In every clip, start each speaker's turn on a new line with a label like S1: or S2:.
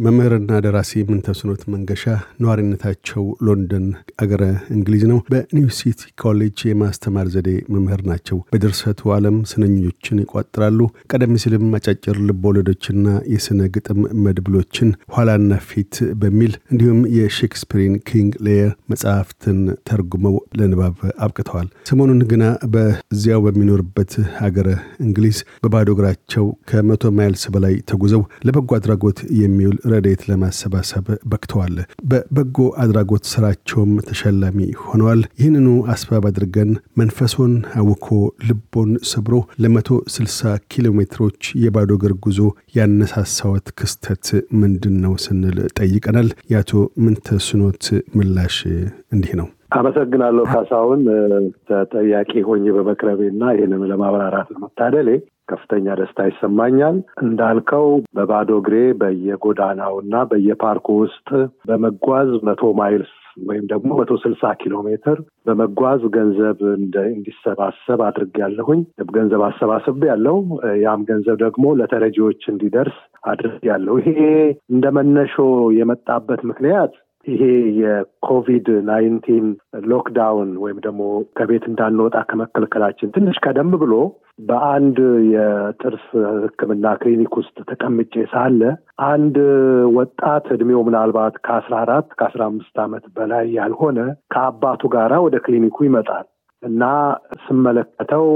S1: መምህርና ደራሲ ምንተስኖት መንገሻ ነዋሪነታቸው ሎንደን አገረ እንግሊዝ ነው። በኒው ሲቲ ኮሌጅ የማስተማር ዘዴ መምህር ናቸው። በድርሰቱ ዓለም ስነኞችን ይቋጥራሉ። ቀደም ሲልም አጫጭር ልቦወለዶችና የስነ ግጥም መድብሎችን ኋላና ፊት በሚል እንዲሁም የሼክስፒርን King Lear መጽሐፍትን ተርጉመው ለንባብ አብቅተዋል። ሰሞኑን ግና በዚያው በሚኖርበት ሀገረ እንግሊዝ በባዶ እግራቸው ከመቶ miles በላይ ተጉዘው ለበጎ አድራጎት የሚውል ረዴት ለማሰባሰብ በቅተዋል። በበጎ አድራጎት ስራቸውም ተሸላሚ ሆነዋል። ይህንኑ አስባብ አድርገን መንፈሶን አውኮ ልቦን ሰብሮ ለመቶ ስልሳ ኪሎ ሜትሮች የባዶ እግር ጉዞ ያነሳሳዎት ክስተት ምንድን ነው ስንል ጠይቀናል። የአቶ ምንተስኖት ምላሽ እንዲህ ነው።
S2: አመሰግናለሁ ካሳሁን። ተጠያቂ ሆኜ በመቅረቤና ይህንም ለማብራራት መታደሌ ከፍተኛ ደስታ ይሰማኛል። እንዳልከው በባዶ እግሬ በየጎዳናው እና በየፓርኩ ውስጥ በመጓዝ መቶ miles ወይም ደግሞ መቶ ስልሳ ኪሎ ሜትር በመጓዝ ገንዘብ እንዲሰባሰብ አድርጌያለሁኝ። ገንዘብ አሰባስብ ያለው ያም ገንዘብ ደግሞ ለተረጂዎች እንዲደርስ አድርጌያለሁ። ይሄ እንደ መነሾ የመጣበት ምክንያት ይሄ የ COVID nineteen lockdown ወይም ደግሞ ከቤት እንዳንወጣ ከመከልከላችን ትንሽ ቀደም ብሎ በአንድ የጥርስ ሕክምና ክሊኒክ ውስጥ ተቀምጬ ሳለ አንድ ወጣት እድሜው ምናልባት ከአስራ አራት ከአስራ አምስት ዓመት በላይ ያልሆነ ከአባቱ ጋራ ወደ ክሊኒኩ ይመጣል እና ስመለከተው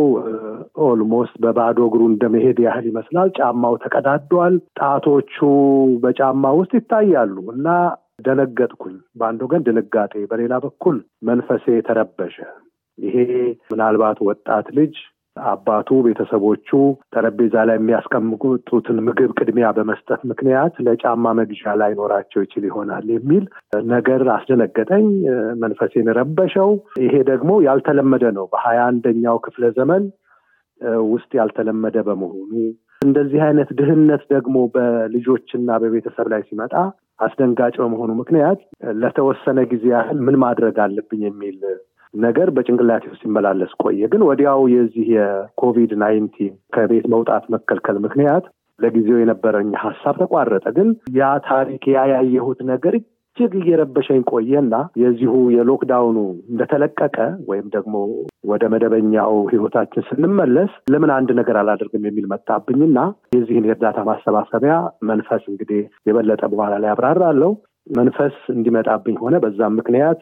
S2: almost በባዶ እግሩ እንደመሄድ ያህል ይመስላል። ጫማው ተቀዳዷል። ጣቶቹ በጫማ ውስጥ ይታያሉ እና ደነገጥኩኝ። በአንድ ወገን ድንጋጤ፣ በሌላ በኩል መንፈሴ ተረበሸ። ይሄ ምናልባት ወጣት ልጅ አባቱ ቤተሰቦቹ ጠረጴዛ ላይ የሚያስቀምጡትን ምግብ ቅድሚያ በመስጠት ምክንያት ለጫማ መግዣ ላይኖራቸው ይችል ይሆናል የሚል ነገር አስደነገጠኝ፣ መንፈሴን ረበሸው። ይሄ ደግሞ ያልተለመደ ነው። በሀያ አንደኛው ክፍለ ዘመን ውስጥ ያልተለመደ በመሆኑ እንደዚህ አይነት ድህነት ደግሞ በልጆችና በቤተሰብ ላይ ሲመጣ አስደንጋጭ በመሆኑ ምክንያት ለተወሰነ ጊዜ ያህል ምን ማድረግ አለብኝ የሚል ነገር በጭንቅላቴ ውስጥ ሲመላለስ ቆየ። ግን ወዲያው የዚህ የ COVID nineteen ከቤት መውጣት መከልከል ምክንያት ለጊዜው የነበረኝ ሀሳብ ተቋረጠ። ግን ያ ታሪክ ያ ነገር እጅግ እየረበሸኝ ቆየና የዚሁ የሎክዳውኑ እንደተለቀቀ ወይም ደግሞ ወደ መደበኛው ሕይወታችን ስንመለስ ለምን አንድ ነገር አላደርግም የሚል መጣብኝና የዚህን የእርዳታ ማሰባሰቢያ መንፈስ እንግዲህ የበለጠ በኋላ ላይ አብራራለሁ መንፈስ እንዲመጣብኝ ሆነ። በዛም ምክንያት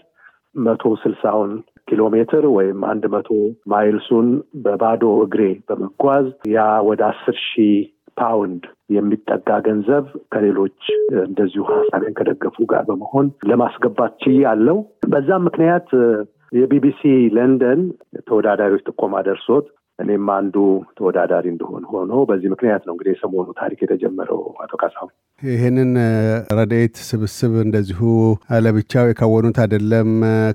S2: መቶ ስልሳውን ኪሎ ሜትር ወይም አንድ መቶ ማይልሱን በባዶ እግሬ በመጓዝ ያ ወደ አስር ሺህ ፓውንድ የሚጠጋ ገንዘብ ከሌሎች እንደዚሁ ሀሳቤን ከደገፉ ጋር በመሆን ለማስገባት ችያለሁ። በዛም ምክንያት የቢቢሲ ለንደን ተወዳዳሪዎች ጥቆማ ደርሶት እኔም አንዱ ተወዳዳሪ እንድሆን ሆኖ በዚህ ምክንያት ነው እንግዲህ የሰሞኑ ታሪክ የተጀመረው። አቶ ካሳሁን
S1: ይህንን ረድኤት ስብስብ እንደዚሁ ለብቻው የከወኑት አይደለም።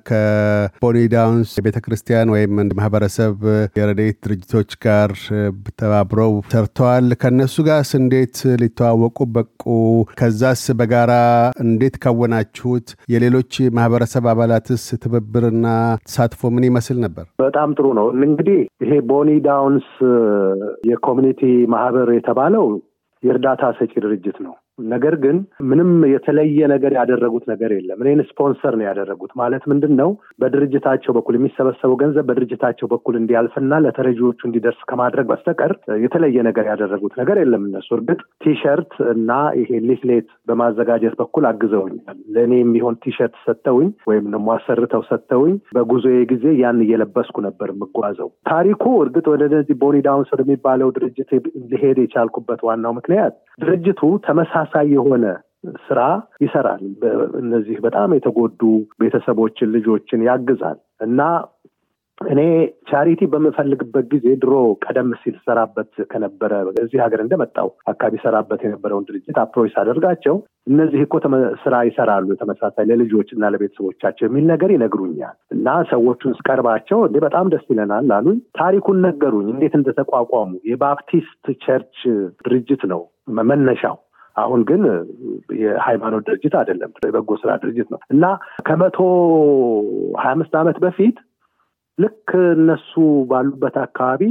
S1: ከቦኒ ዳውንስ የቤተ ክርስቲያን ወይም ማህበረሰብ የረድኤት ድርጅቶች ጋር ተባብረው ሰርተዋል። ከእነሱ ጋርስ እንዴት ለመተዋወቅ በቁ? ከዛስ በጋራ እንዴት ከወናችሁት? የሌሎች ማህበረሰብ አባላትስ ትብብርና ተሳትፎ ምን ይመስል ነበር?
S2: በጣም ጥሩ ነው። እንግዲህ ይሄ ቦኒ ዳውንስ የ community ማህበር የተባለው የእርዳታ ሰጪ ድርጅት ነው። ነገር ግን ምንም የተለየ ነገር ያደረጉት ነገር የለም። እኔን ስፖንሰር ነው ያደረጉት። ማለት ምንድን ነው? በድርጅታቸው በኩል የሚሰበሰበው ገንዘብ በድርጅታቸው በኩል እንዲያልፍና ለተረጂዎቹ እንዲደርስ ከማድረግ በስተቀር የተለየ ነገር ያደረጉት ነገር የለም። እነሱ እርግጥ ቲሸርት እና ይሄ leaflet በማዘጋጀት በኩል አግዘውኛል። ለእኔ የሚሆን ቲሸርት ሰጥተውኝ ወይም ደግሞ አሰርተው ሰጥተውኝ በጉዞዬ ጊዜ ያን እየለበስኩ ነበር የምጓዘው። ታሪኩ እርግጥ ወደ እነዚህ ቦኒ ዳውንስ ወደሚባለው ድርጅት ሊሄድ የቻልኩበት ዋናው ምክንያት ድርጅቱ ተመሳሳይ የሆነ ስራ ይሰራል። እነዚህ በጣም የተጎዱ ቤተሰቦችን፣ ልጆችን ያግዛል እና እኔ charity በምፈልግበት ጊዜ ድሮ ቀደም ሲል እሰራበት ከነበረ እዚህ ሀገር እንደመጣሁ አካባቢ እሰራበት የነበረውን ድርጅት approach ሳደርጋቸው እነዚህ እኮ ስራ ይሰራሉ ተመሳሳይ ለልጆች እና ለቤተሰቦቻቸው የሚል ነገር ይነግሩኛል እና ሰዎቹን ስቀርባቸው እንዴ በጣም ደስ ይለናል አሉኝ። ታሪኩን ነገሩኝ፣ እንዴት እንደተቋቋሙ። የ Baptist church ድርጅት ነው መነሻው አሁን ግን የሃይማኖት ድርጅት አይደለም፣ የበጎ ስራ ድርጅት ነው። እና ከመቶ ሀያ አምስት ዓመት በፊት ልክ እነሱ ባሉበት አካባቢ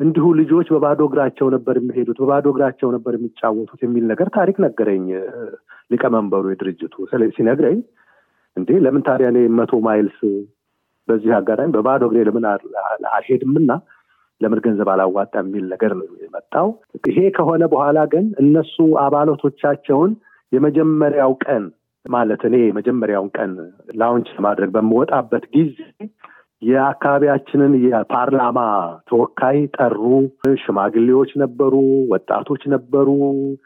S2: እንዲሁ ልጆች በባዶ እግራቸው ነበር የሚሄዱት፣ በባዶ እግራቸው ነበር የሚጫወቱት የሚል ነገር ታሪክ ነገረኝ ሊቀመንበሩ የድርጅቱ። ሲነግረኝ፣ እንዴ ለምን ታዲያ እኔ መቶ ማይልስ በዚህ አጋጣሚ በባዶ እግሬ ለምን አልሄድምና ለምን ገንዘብ አላዋጣ የሚል ነገር ነው የመጣው። ይሄ ከሆነ በኋላ ግን እነሱ አባላቶቻቸውን የመጀመሪያው ቀን ማለት እኔ የመጀመሪያውን ቀን ላውንች ለማድረግ በምወጣበት ጊዜ የአካባቢያችንን የፓርላማ ተወካይ ጠሩ። ሽማግሌዎች ነበሩ፣ ወጣቶች ነበሩ፣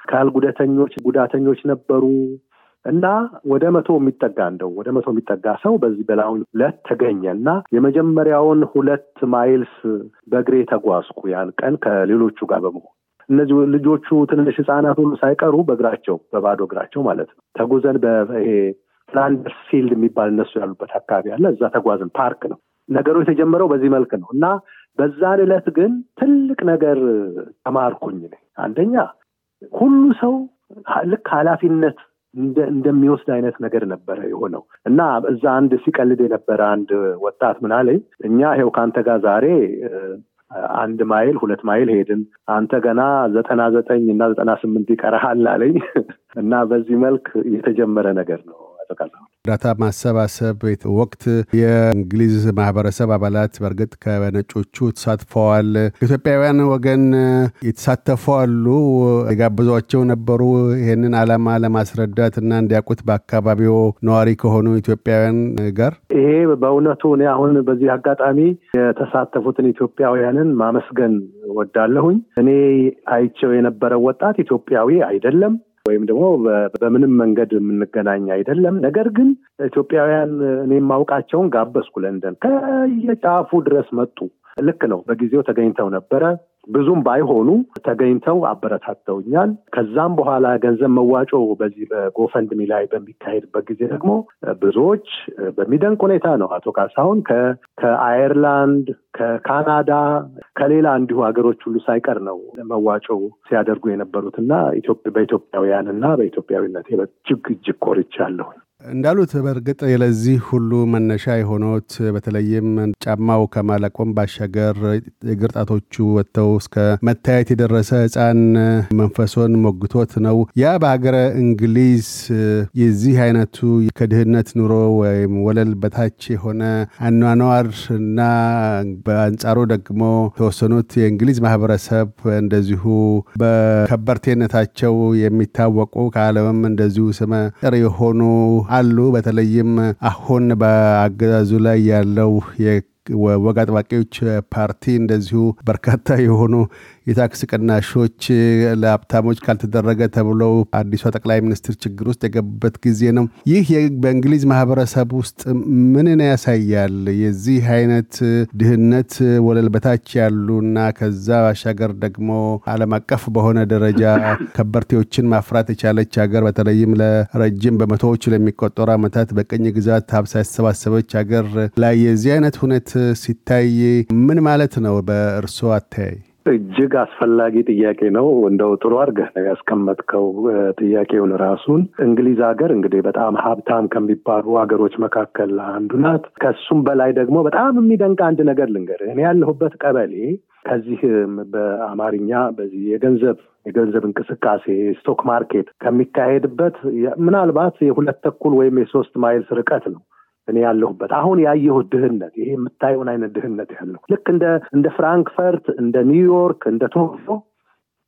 S2: አካል ጉዳተኞች ጉዳተኞች ነበሩ እና ወደ መቶ የሚጠጋ እንደው ወደ መቶ የሚጠጋ ሰው በዚህ በላውን ዕለት ተገኘ እና የመጀመሪያውን ሁለት miles በእግሬ ተጓዝኩ ያን ቀን ከሌሎቹ ጋር በመሆን እነዚህ ልጆቹ ትንንሽ ህፃናት ሁሉ ሳይቀሩ በእግራቸው በባዶ እግራቸው ማለት ነው ተጉዘን በይሄ ፍላንደርስ Field የሚባል እነሱ ያሉበት አካባቢ አለ። እዛ ተጓዝን። ፓርክ ነው ነገሩ የተጀመረው በዚህ መልክ ነው እና በዛን ዕለት ግን ትልቅ ነገር ተማርኩኝ። አንደኛ ሁሉ ሰው ልክ ኃላፊነት እንደሚወስድ አይነት ነገር ነበረ የሆነው እና እዛ አንድ ሲቀልድ የነበረ አንድ ወጣት ምን አለኝ፣ እኛ ይኸው ከአንተ ጋር ዛሬ አንድ ማይል ሁለት ማይል ሄድን፣ አንተ ገና ዘጠና ዘጠኝ እና ዘጠና ስምንት ይቀረሃል አለኝ። እና በዚህ መልክ የተጀመረ ነገር ነው።
S1: እርዳታ ማሰባሰብ ወቅት የእንግሊዝ ማህበረሰብ አባላት በእርግጥ ከነጮቹ ተሳትፈዋል። ኢትዮጵያውያን ወገን የተሳተፉ አሉ፣ የጋብዟቸው ነበሩ። ይህንን ዓላማ ለማስረዳት እና እንዲያውቁት በአካባቢው ነዋሪ ከሆኑ ኢትዮጵያውያን ጋር
S2: ይሄ በእውነቱ እኔ አሁን በዚህ አጋጣሚ የተሳተፉትን ኢትዮጵያውያንን ማመስገን ወዳለሁኝ። እኔ አይቸው የነበረው ወጣት ኢትዮጵያዊ አይደለም ወይም ደግሞ በምንም መንገድ የምንገናኝ አይደለም። ነገር ግን ኢትዮጵያውያን እኔ የማውቃቸውን ጋበዝኩ። ለንደን ከየጫፉ ድረስ መጡ። ልክ ነው። በጊዜው ተገኝተው ነበረ። ብዙም ባይሆኑ ተገኝተው አበረታተውኛል። ከዛም በኋላ ገንዘብ መዋጮ በዚህ በጎፈንድሚ ላይ በሚካሄድበት ጊዜ ደግሞ ብዙዎች በሚደንቅ ሁኔታ ነው አቶ ካሳሁን ከአየርላንድ፣ ከካናዳ፣ ከሌላ እንዲሁ ሀገሮች ሁሉ ሳይቀር ነው መዋጮ ሲያደርጉ የነበሩት እና በኢትዮጵያውያን እና በኢትዮጵያዊነት እጅግ እጅግ ኮርቻለሁ።
S1: እንዳሉት በእርግጥ ለዚህ ሁሉ መነሻ የሆኑት በተለይም ጫማው ከማለቆም ባሻገር እግር ጣቶቹ ወጥተው እስከ መታየት የደረሰ ሕፃን መንፈሶን ሞግቶት ነው። ያ በሀገረ እንግሊዝ የዚህ አይነቱ ከድህነት ኑሮ ወይም ወለል በታች የሆነ አኗኗር እና በአንጻሩ ደግሞ የተወሰኑት የእንግሊዝ ማህበረሰብ እንደዚሁ በከበርቴነታቸው የሚታወቁ ከዓለምም እንደዚሁ ስመ ጥር የሆኑ አሉ። በተለይም አሁን በአገዛዙ ላይ ያለው ወግ አጥባቂዎች ፓርቲ እንደዚሁ በርካታ የሆኑ የታክስ ቅናሾች ለሀብታሞች ካልተደረገ ተብለው አዲሷ ጠቅላይ ሚኒስትር ችግር ውስጥ የገቡበት ጊዜ ነው። ይህ በእንግሊዝ ማህበረሰብ ውስጥ ምንን ያሳያል? የዚህ አይነት ድህነት ወለል በታች ያሉና ከዛ ባሻገር ደግሞ ዓለም አቀፍ በሆነ ደረጃ ከበርቴዎችን ማፍራት የቻለች ሀገር በተለይም ለረጅም በመቶዎች ለሚቆጠሩ ዓመታት በቅኝ ግዛት ሀብት ያሰባሰበች ሀገር ላይ የዚህ አይነት ሁነት ሲታይ ምን ማለት ነው በእርስዎ አተያይ?
S2: እጅግ አስፈላጊ ጥያቄ ነው። እንደው ጥሩ አድርገህ ነው ያስቀመጥከው ጥያቄውን ራሱን። እንግሊዝ ሀገር እንግዲህ በጣም ሀብታም ከሚባሉ ሀገሮች መካከል አንዱ ናት። ከሱም በላይ ደግሞ በጣም የሚደንቅ አንድ ነገር ልንገርህ። እኔ ያለሁበት ቀበሌ ከዚህ በአማርኛ በዚህ የገንዘብ የገንዘብ እንቅስቃሴ stock market ከሚካሄድበት ምናልባት የሁለት ተኩል ወይም የሶስት miles ርቀት ነው እኔ ያለሁበት። አሁን ያየሁት ድህነት ይሄ የምታየውን አይነት ድህነት ያለው ልክ እንደ እንደ ፍራንክፈርት እንደ ኒውዮርክ እንደ ቶኪዮ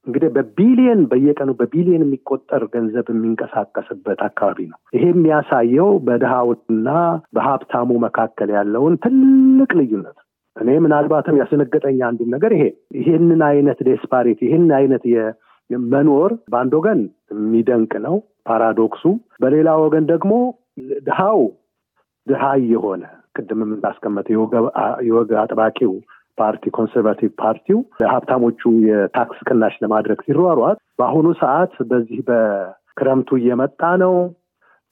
S2: እንግዲህ በቢሊየን በየቀኑ በቢሊየን የሚቆጠር ገንዘብ የሚንቀሳቀስበት አካባቢ ነው። ይሄ የሚያሳየው በድሃውና በሀብታሙ መካከል ያለውን ትልቅ ልዩነት። እኔ ምናልባትም ያስደነገጠኝ አንዱም ነገር ይሄ ይሄንን አይነት disparity ይህን አይነት መኖር በአንድ ወገን የሚደንቅ ነው paradox ኡ፣ በሌላ ወገን ደግሞ ድሃው ድሃ የሆነ ቅድም እንዳስቀመጠ የወግ አጥባቂው ፓርቲ Conservative ፓርቲው ሀብታሞቹ የ tax ቅናሽ ለማድረግ ሲሯሯጥ በአሁኑ ሰዓት በዚህ በክረምቱ እየመጣ ነው።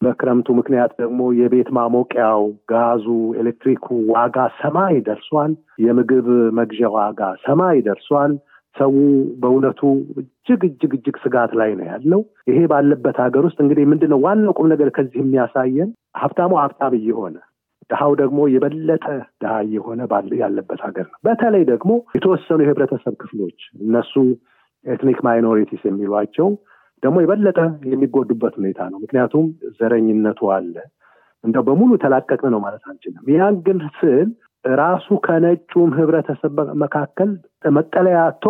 S2: በክረምቱ ምክንያት ደግሞ የቤት ማሞቂያው፣ ጋዙ፣ ኤሌክትሪኩ ዋጋ ሰማይ ደርሷል። የምግብ መግዣ ዋጋ ሰማይ ደርሷል። ሰው በእውነቱ እጅግ እጅግ እጅግ ስጋት ላይ ነው ያለው። ይሄ ባለበት ሀገር ውስጥ እንግዲህ ምንድን ነው ዋናው ቁም ነገር ከዚህ የሚያሳየን ሀብታሙ ሀብታም እየሆነ ድሃው ደግሞ የበለጠ ድሃ እየሆነ ያለበት ሀገር ነው። በተለይ ደግሞ የተወሰኑ የህብረተሰብ ክፍሎች እነሱ ethnic minorities የሚሏቸው ደግሞ የበለጠ የሚጎዱበት ሁኔታ ነው። ምክንያቱም ዘረኝነቱ አለ። እንደው በሙሉ ተላቀቅን ነው ማለት አንችልም። ያን ግን ስል ራሱ ከነጩም ህብረተሰብ መካከል መጠለያ አጥቶ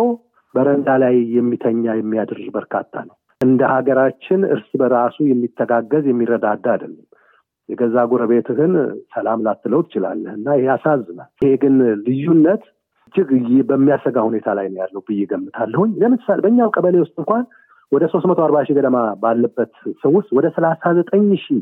S2: በረንዳ ላይ የሚተኛ የሚያድር በርካታ ነው። እንደ ሀገራችን እርስ በራሱ የሚተጋገዝ የሚረዳዳ አይደለም። የገዛ ጎረቤትህን ሰላም ላትለው ትችላለህ እና ይሄ ያሳዝናል። ይሄ ግን ልዩነት እጅግ በሚያሰጋ ሁኔታ ላይ ነው ያለው ብዬ ገምታለሁኝ። ለምሳሌ በእኛው ቀበሌ ውስጥ እንኳን ወደ ሶስት መቶ አርባ ሺህ ገደማ ባለበት ሰው ውስጥ ወደ ሰላሳ ዘጠኝ ሺህ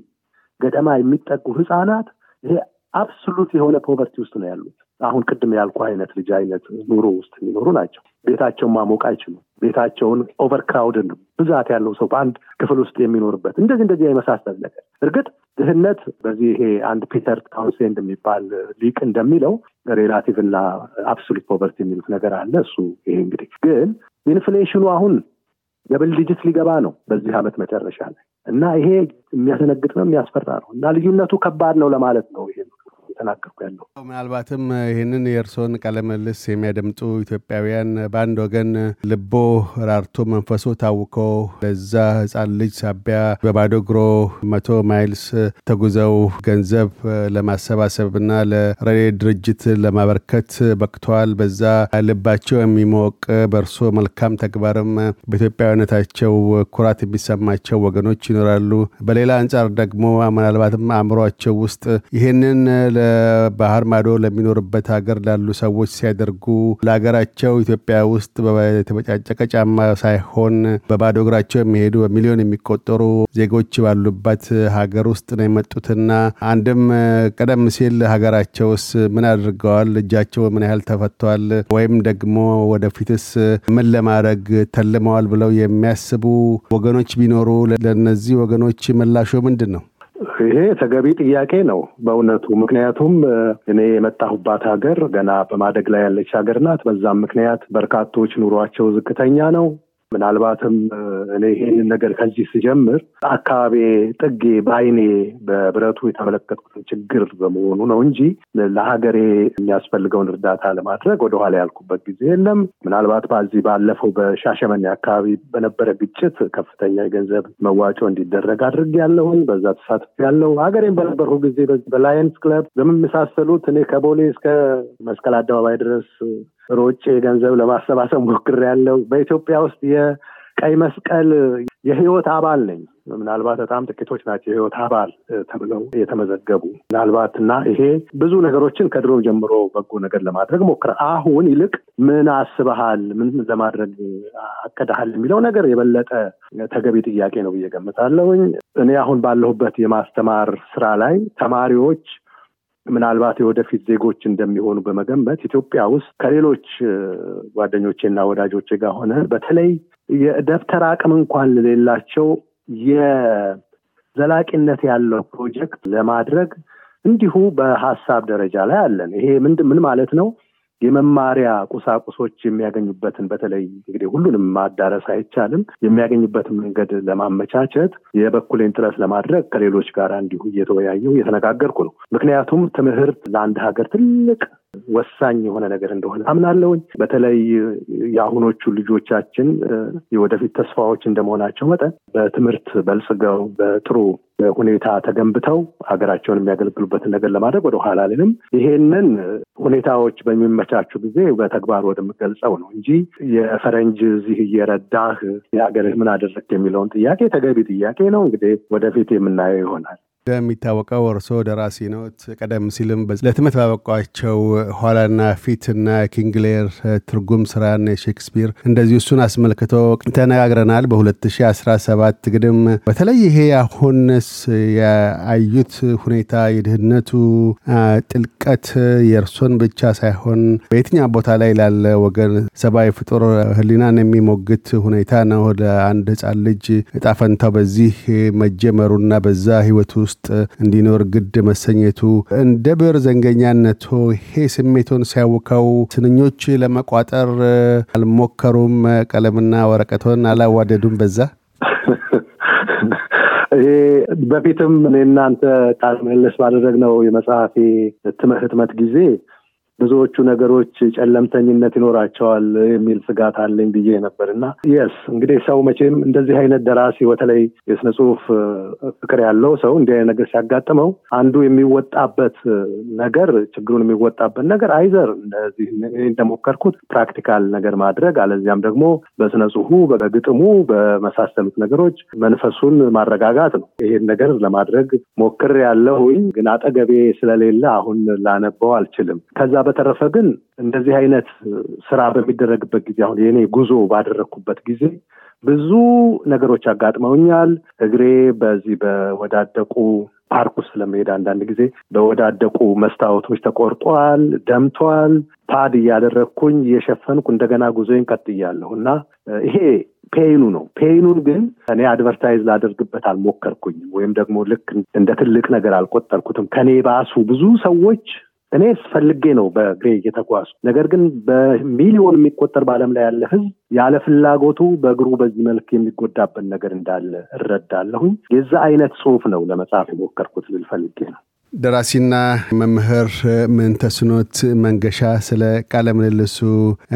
S2: ገደማ የሚጠጉ ህጻናት ይሄ absolute የሆነ poverty ውስጥ ነው ያሉት። አሁን ቅድም ያልኩ አይነት ልጅ አይነት ኑሮ ውስጥ የሚኖሩ ናቸው። ቤታቸውን ማሞቅ አይችሉም። ቤታቸውን overcrowded ን ብዛት ያለው ሰው በአንድ ክፍል ውስጥ የሚኖርበት እንደዚህ እንደዚህ የመሳሰል ነገር። እርግጥ ድህነት በዚህ ይሄ አንድ ፒተር ታውንሴንድ የሚባል ሊቅ እንደሚለው relative እና absolute poverty የሚሉት ነገር አለ። እሱ ይሄ እንግዲህ ግን inflation ኑ አሁን double digit ሊገባ ነው በዚህ ዓመት መጨረሻ ላይ እና ይሄ የሚያስደነግጥ ነው የሚያስፈራ ነው እና ልዩነቱ ከባድ ነው ለማለት ነው ይሄ እየተናገርኩ ያለው።
S1: ምናልባትም ይህንን የእርስዎን ቃለምልልስ የሚያደምጡ ኢትዮጵያውያን በአንድ ወገን ልቦ ራርቶ መንፈሶ ታውኮ ለዛ ህፃን ልጅ ሳቢያ በባዶ እግሮ መቶ miles ተጉዘው ገንዘብ ለማሰባሰብና ለረድኤት ድርጅት ለማበርከት በቅተዋል። በዛ ልባቸው የሚሞቅ በእርሶ መልካም ተግባርም በኢትዮጵያዊነታቸው ኩራት የሚሰማቸው ወገኖች ይኖራሉ። በሌላ አንጻር ደግሞ ምናልባትም አእምሯቸው ውስጥ ይህንን ባህር ማዶ ለሚኖርበት ሀገር ላሉ ሰዎች ሲያደርጉ ለሀገራቸው ኢትዮጵያ ውስጥ የተበጫጨቀ ጫማ ሳይሆን በባዶ እግራቸው የሚሄዱ በሚሊዮን የሚቆጠሩ ዜጎች ባሉበት ሀገር ውስጥ ነው የመጡትና አንድም ቀደም ሲል ሀገራቸውስ ምን አድርገዋል፣ እጃቸው ምን ያህል ተፈቷል፣ ወይም ደግሞ ወደፊትስ ምን ለማድረግ ተልመዋል? ብለው የሚያስቡ ወገኖች ቢኖሩ ለእነዚህ ወገኖች ምላሾ ምንድን ነው?
S2: ይሄ ተገቢ ጥያቄ ነው በእውነቱ። ምክንያቱም እኔ የመጣሁባት ሀገር ገና በማደግ ላይ ያለች ሀገር ናት። በዛም ምክንያት በርካቶች ኑሯቸው ዝቅተኛ ነው። ምናልባትም እኔ ይሄንን ነገር ከዚህ ስጀምር አካባቢ ጥጌ በአይኔ በብረቱ የተመለከትኩትን ችግር በመሆኑ ነው እንጂ ለሀገሬ የሚያስፈልገውን እርዳታ ለማድረግ ወደኋላ ያልኩበት ጊዜ የለም። ምናልባት በዚህ ባለፈው በሻሸመኔ አካባቢ በነበረ ግጭት ከፍተኛ የገንዘብ መዋጮ እንዲደረግ አድርግ ያለሁኝ በዛ ተሳትፍ ያለው ሀገሬን በነበርኩ ጊዜ በላየንስ ክለብ በምመሳሰሉት እኔ ከቦሌ እስከ መስቀል አደባባይ ድረስ ሮጬ ገንዘብ ለማሰባሰብ ሞክር ያለው በኢትዮጵያ ውስጥ የቀይ መስቀል የህይወት አባል ነኝ። ምናልባት በጣም ጥቂቶች ናቸው የህይወት አባል ተብለው የተመዘገቡ ምናልባት እና ይሄ ብዙ ነገሮችን ከድሮ ጀምሮ በጎ ነገር ለማድረግ ሞክረ አሁን ይልቅ ምን አስበሃል፣ ምን ለማድረግ አቀዳሃል የሚለው ነገር የበለጠ ተገቢ ጥያቄ ነው ብዬ ገምታለሁኝ። እኔ አሁን ባለሁበት የማስተማር ስራ ላይ ተማሪዎች ምናልባት የወደፊት ዜጎች እንደሚሆኑ በመገንበት ኢትዮጵያ ውስጥ ከሌሎች ጓደኞቼና ወዳጆቼ ጋር ሆነ በተለይ የደብተር አቅም እንኳን ለሌላቸው የዘላቂነት ያለው ፕሮጀክት ለማድረግ እንዲሁ በሀሳብ ደረጃ ላይ አለን። ይሄ ምን ማለት ነው? የመማሪያ ቁሳቁሶች የሚያገኙበትን በተለይ እንግዲህ ሁሉንም ማዳረስ አይቻልም። የሚያገኙበትን መንገድ ለማመቻቸት የበኩሌን ጥረት ለማድረግ ከሌሎች ጋር እንዲሁ እየተወያየው እየተነጋገርኩ ነው። ምክንያቱም ትምህርት ለአንድ ሀገር ትልቅ ወሳኝ የሆነ ነገር እንደሆነ አምናለሁኝ። በተለይ የአሁኖቹ ልጆቻችን የወደፊት ተስፋዎች እንደመሆናቸው መጠን በትምህርት በልጽገው በጥሩ ሁኔታ ተገንብተው ሀገራቸውን የሚያገለግሉበትን ነገር ለማድረግ ወደ ኋላ አልልም። ይሄንን ሁኔታዎች በሚመቻቹ ጊዜ በተግባር ወደምገልጸው ነው እንጂ የፈረንጅ እዚህ እየረዳህ የሀገርህ ምን አደረግ የሚለውን ጥያቄ ተገቢ ጥያቄ ነው። እንግዲህ ወደፊት የምናየው ይሆናል።
S1: እንደሚታወቀው እርስዎ ደራሲ ኖት። ቀደም ሲልም ለትምህርት ባበቋቸው ኋላና ፊትና King Lear ትርጉም ስራን ሼክስፒር እንደዚሁ እሱን አስመልክቶ ተነጋግረናል። በ2017 ግድም በተለይ ይሄ አሁን እርስዎ ያዩት ሁኔታ የድህነቱ ጥልቀት የእርሶን ብቻ ሳይሆን በየትኛው ቦታ ላይ ላለ ወገን ሰብአዊ ፍጡር ሕሊናን የሚሞግት ሁኔታ ነው። ለአንድ ህፃን ልጅ እጣ በዚህ መጀመሩና በዛ ህይወት ውስጥ እንዲኖር ግድ መሰኘቱ እንደ ብዕር ዘንገኛነቶ ይሄ ስሜቶን ሲያውከው ትንኞች ለመቋጠር አልሞከሩም? ቀለምና ወረቀቶን አላዋደዱም? በዛ
S2: ይሄ በፊትም እኔ እናንተ ቃለ ምልልስ ባደረግነው የመጽሐፌ ህትመት ጊዜ ብዙዎቹ ነገሮች ጨለምተኝነት ይኖራቸዋል የሚል ስጋት አለኝ ብዬ ነበር እና yes እንግዲህ ሰው መቼም እንደዚህ አይነት ደራሲ በተለይ የስነ ጽሁፍ ፍቅር ያለው ሰው እንዲህ አይነት ነገር ሲያጋጥመው አንዱ የሚወጣበት ነገር ችግሩን የሚወጣበት ነገር either እንደዚህ እንደሞከርኩት practical ነገር ማድረግ አለዚያም ደግሞ በስነ ጽሁፉ በግጥሙ በመሳሰሉት ነገሮች መንፈሱን ማረጋጋት ነው። ይሄን ነገር ለማድረግ ሞክር ያለሁኝ ግን አጠገቤ ስለሌለ አሁን ላነበው አልችልም። ከዛ በተረፈ ግን እንደዚህ አይነት ስራ በሚደረግበት ጊዜ አሁን የኔ ጉዞ ባደረግኩበት ጊዜ ብዙ ነገሮች አጋጥመውኛል። እግሬ በዚህ በወዳደቁ ፓርክ ውስጥ ስለመሄድ አንዳንድ ጊዜ በወዳደቁ መስታወቶች ተቆርጧል፣ ደምቷል። pad እያደረግኩኝ እየሸፈንኩ እንደገና ጉዞዬን ቀጥያለሁ እና ይሄ pain ኡ ነው። pain ኡን ግን እኔ advertise ላደርግበት አልሞከርኩኝም፣ ወይም ደግሞ ልክ እንደ ትልቅ ነገር አልቆጠርኩትም። ከኔ ባሱ ብዙ ሰዎች እኔ ፈልጌ ነው በእግሬ እየተጓዙ ነገር ግን በሚሊዮን የሚቆጠር በዓለም ላይ ያለ ህዝብ ያለ ፍላጎቱ በእግሩ በዚህ መልክ የሚጎዳበት ነገር እንዳለ እረዳለሁኝ። የዛ አይነት ጽሁፍ ነው ለመጽሐፍ የሞከርኩት ልል ነው።
S1: ደራሲና መምህር ምንተስኖት መንገሻ ስለ ቃለ ምልልሱ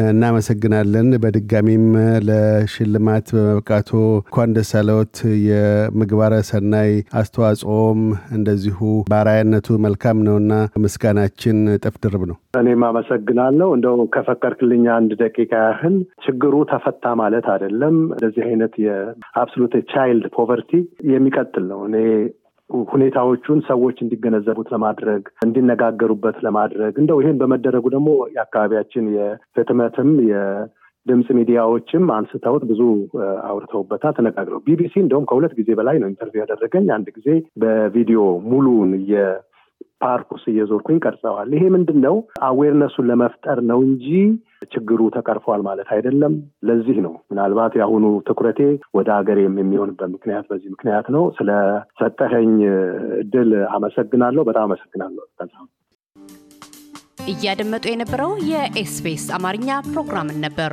S1: እናመሰግናለን። በድጋሚም ለሽልማት በመብቃቶ እንኳን ደስ አለዎት። የምግባረ ሰናይ አስተዋጽኦም እንደዚሁ ባራያነቱ መልካም ነውና ምስጋናችን እጥፍ ድርብ ነው።
S2: እኔም አመሰግናለሁ። እንደው ከፈቀድክልኝ አንድ ደቂቃ ያህል ችግሩ ተፈታ ማለት አይደለም። እንደዚህ አይነት የአብሶሉት ቻይልድ ፖቨርቲ የሚቀጥል ነው። እኔ ሁኔታዎቹን ሰዎች እንዲገነዘቡት ለማድረግ እንዲነጋገሩበት ለማድረግ እንደው ይሄን በመደረጉ ደግሞ የአካባቢያችን የህትመትም የድምፅ ሚዲያዎችም አንስተውት ብዙ አውርተውበታል፣ ተነጋግረው ቢቢሲ እንደውም ከሁለት ጊዜ በላይ ነው interview ያደረገኝ። አንድ ጊዜ በቪዲዮ ሙሉውን ፓርክ ውስጥ እየዞርኩኝ ቀርጸዋል። ይሄ ምንድን ነው awareness ኡን ለመፍጠር ነው እንጂ ችግሩ ተቀርፏል ማለት አይደለም። ለዚህ ነው ምናልባት የአሁኑ ትኩረቴ ወደ ሀገሬም የሚሆንበት ምክንያት በዚህ ምክንያት ነው። ስለሰጠኸኝ እድል አመሰግናለሁ። በጣም አመሰግናለሁ።
S3: እያደመጡ የነበረው የኤስቢኤስ አማርኛ ፕሮግራምን ነበር።